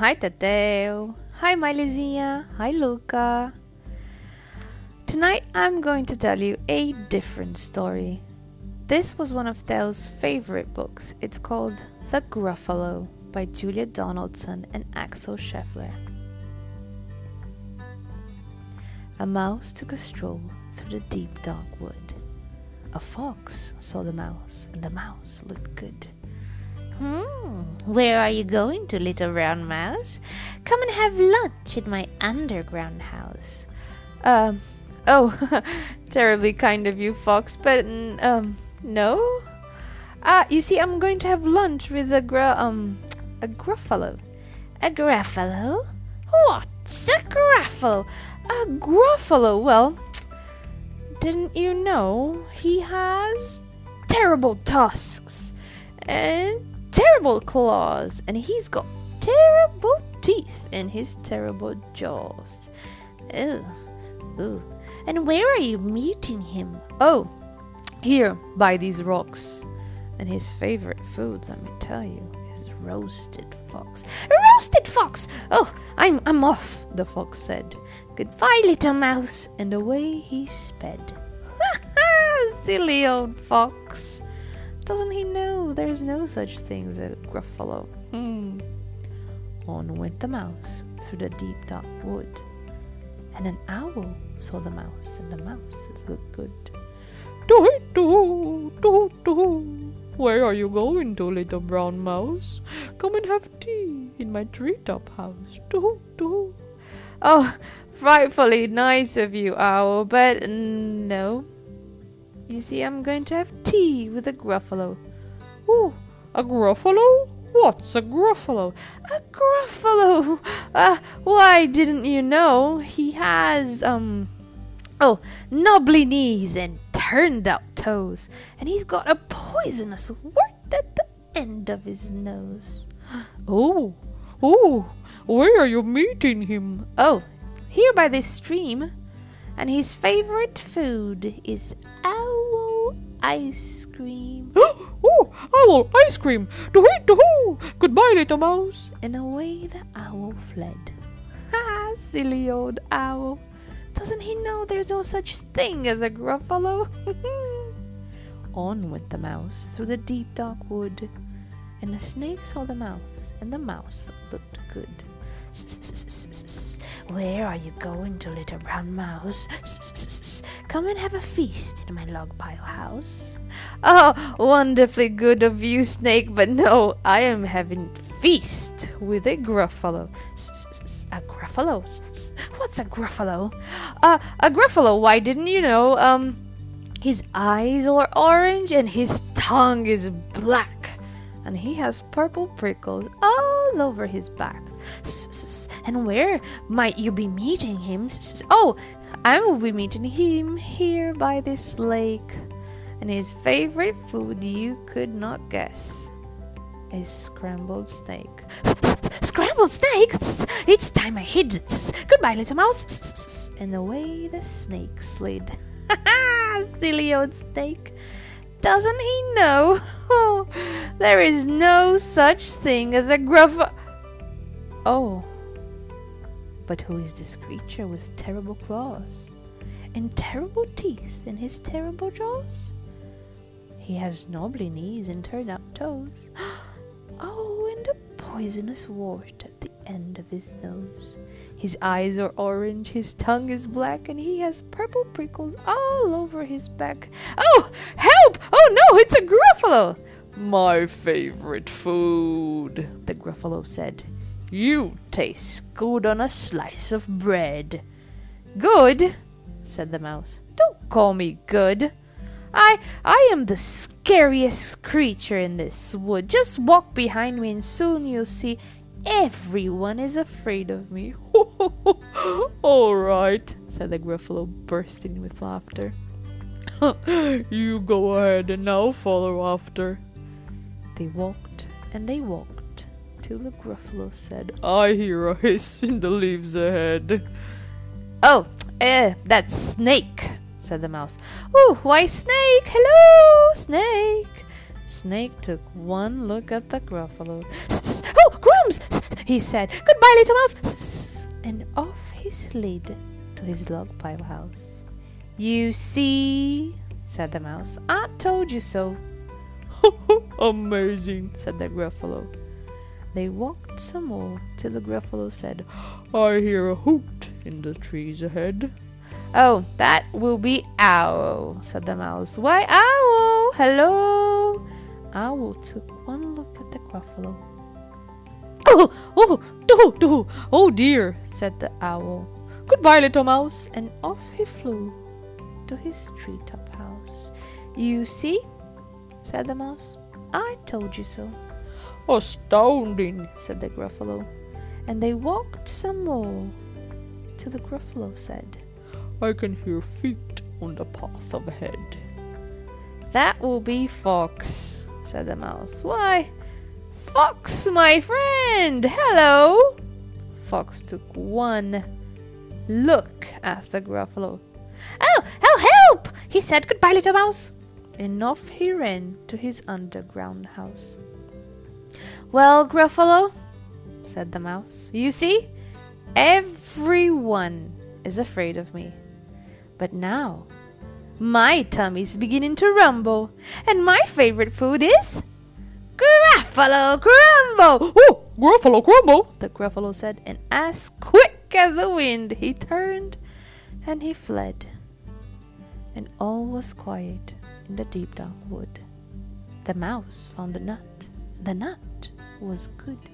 Hi Tadeo. Hi Milezia. Hi Luca. Tonight I'm going to tell you a different story. This was one of Theo's favorite books. It's called The Gruffalo by Julia Donaldson and Axel Scheffler. A mouse took a stroll through the deep dark wood. A fox saw the mouse, and the mouse looked good. Hmm, where are you going to, little brown mouse? Come and have lunch in my underground house. Um, oh, terribly kind of you, Fox, but um, no. Ah, uh, you see, I'm going to have lunch with a gra um, a gruffalo. A gruffalo? What's a gruffalo? A gruffalo? Well, didn't you know he has terrible tusks and terrible claws, and he's got terrible teeth in his terrible jaws. Oh, oh. And where are you meeting him? Oh, here by these rocks. And his favorite food, let me tell you, is roasted fox. Roasted fox! Oh, I'm I'm off, the fox said. Goodbye, little mouse. And away he sped. Ha ha silly old fox. Doesn't he know there's no such thing as a gruffalo? Hmm. On went the mouse through the deep dark wood, and an owl saw the mouse, and the mouse looked good. Do do do do. Where are you going to, little brown mouse? Come and have tea in my treetop house. Do do. Oh, frightfully nice of you, owl, but no, you see, I'm going to have tea with a gruffalo. Oh, a gruffalo? What's a gruffalo? A gruffalo! Uh, why didn't you know? He has, um, oh, knobbly knees and turned out toes, and he's got a poisonous wart at the end of his nose. Oh, oh, where are you meeting him? Oh, here by this stream. And his favorite food is ice cream. oh, owl ice cream! Do it, do Goodbye, little mouse. And away the owl fled. Ha! Silly old owl. Doesn't he know there's no such thing as a gruffalo? On went the mouse through the deep dark wood, and the snake saw the mouse, and the mouse looked good. Where are you going to, little brown mouse? Come and have a feast in my log pile house. Oh, wonderfully good of you, Snake, but no, I am having feast with a gruffalo. A gruffalo? What's a gruffalo? Uh, a gruffalo, why didn't you know? Um, his eyes are orange and his tongue is black and he has purple prickles all over his back. And where might you be meeting him? Oh, I will be meeting him here by this lake. And his favorite food you could not guess is scrambled snake. Scrambled snake? It's time I hid. Goodbye, little mouse. And away the snake slid. Silly old snake. Doesn't he know? there is no such thing as a gruff. Oh. But who is this creature with terrible claws and terrible teeth in his terrible jaws? He has knobbly knees and turned up toes. Oh, and a poisonous wart at the end of his nose. His eyes are orange, his tongue is black, and he has purple prickles all over his back. Oh, help! Oh no, it's a Gruffalo! My favorite food, the Gruffalo said. You taste good on a slice of bread. Good, said the mouse. Don't call me good. I I am the scariest creature in this wood. Just walk behind me and soon you'll see everyone is afraid of me. All right, said the Gruffalo, bursting with laughter. you go ahead and I'll follow after. They walked and they walked till the Gruffalo said, I hear a hiss in the leaves ahead. Oh, eh, that's Snake, said the mouse. Oh, why, Snake! Hello, Snake! Snake took one look at the Gruffalo. Oh, Grumps! he said. Goodbye, little mouse. And off he slid to his log pile house. You see, said the mouse, I told you so, Amazing. said the Gruffalo. They walked some more till the Gruffalo said, I hear a hoot in the trees ahead. Oh, that will be Owl, said the mouse. Why, Owl? Hello? Owl took one look at the Gruffalo. Oh, oh, oh, oh, oh dear, said the owl. Goodbye, little mouse. And off he flew to his treetop house. You see, said the mouse. I told you so, Astounding. said the Gruffalo. And they walked some more till the Gruffalo said, I can hear feet on the path ahead. That will be Fox, said the mouse. Why, Fox, my friend! Hello! Fox took one look at the Gruffalo. Oh, oh, help! He said, Goodbye, little mouse. And off he ran to his underground house. Well, Gruffalo, said the mouse, you see, everyone is afraid of me. But now, my tummy's beginning to rumble, and my favorite food is Gruffalo Crumble! Oh, Gruffalo Crumble. The Gruffalo said, and as quick as the wind he turned and he fled. And all was quiet in the deep dark wood. The mouse found a nut. The nut was good.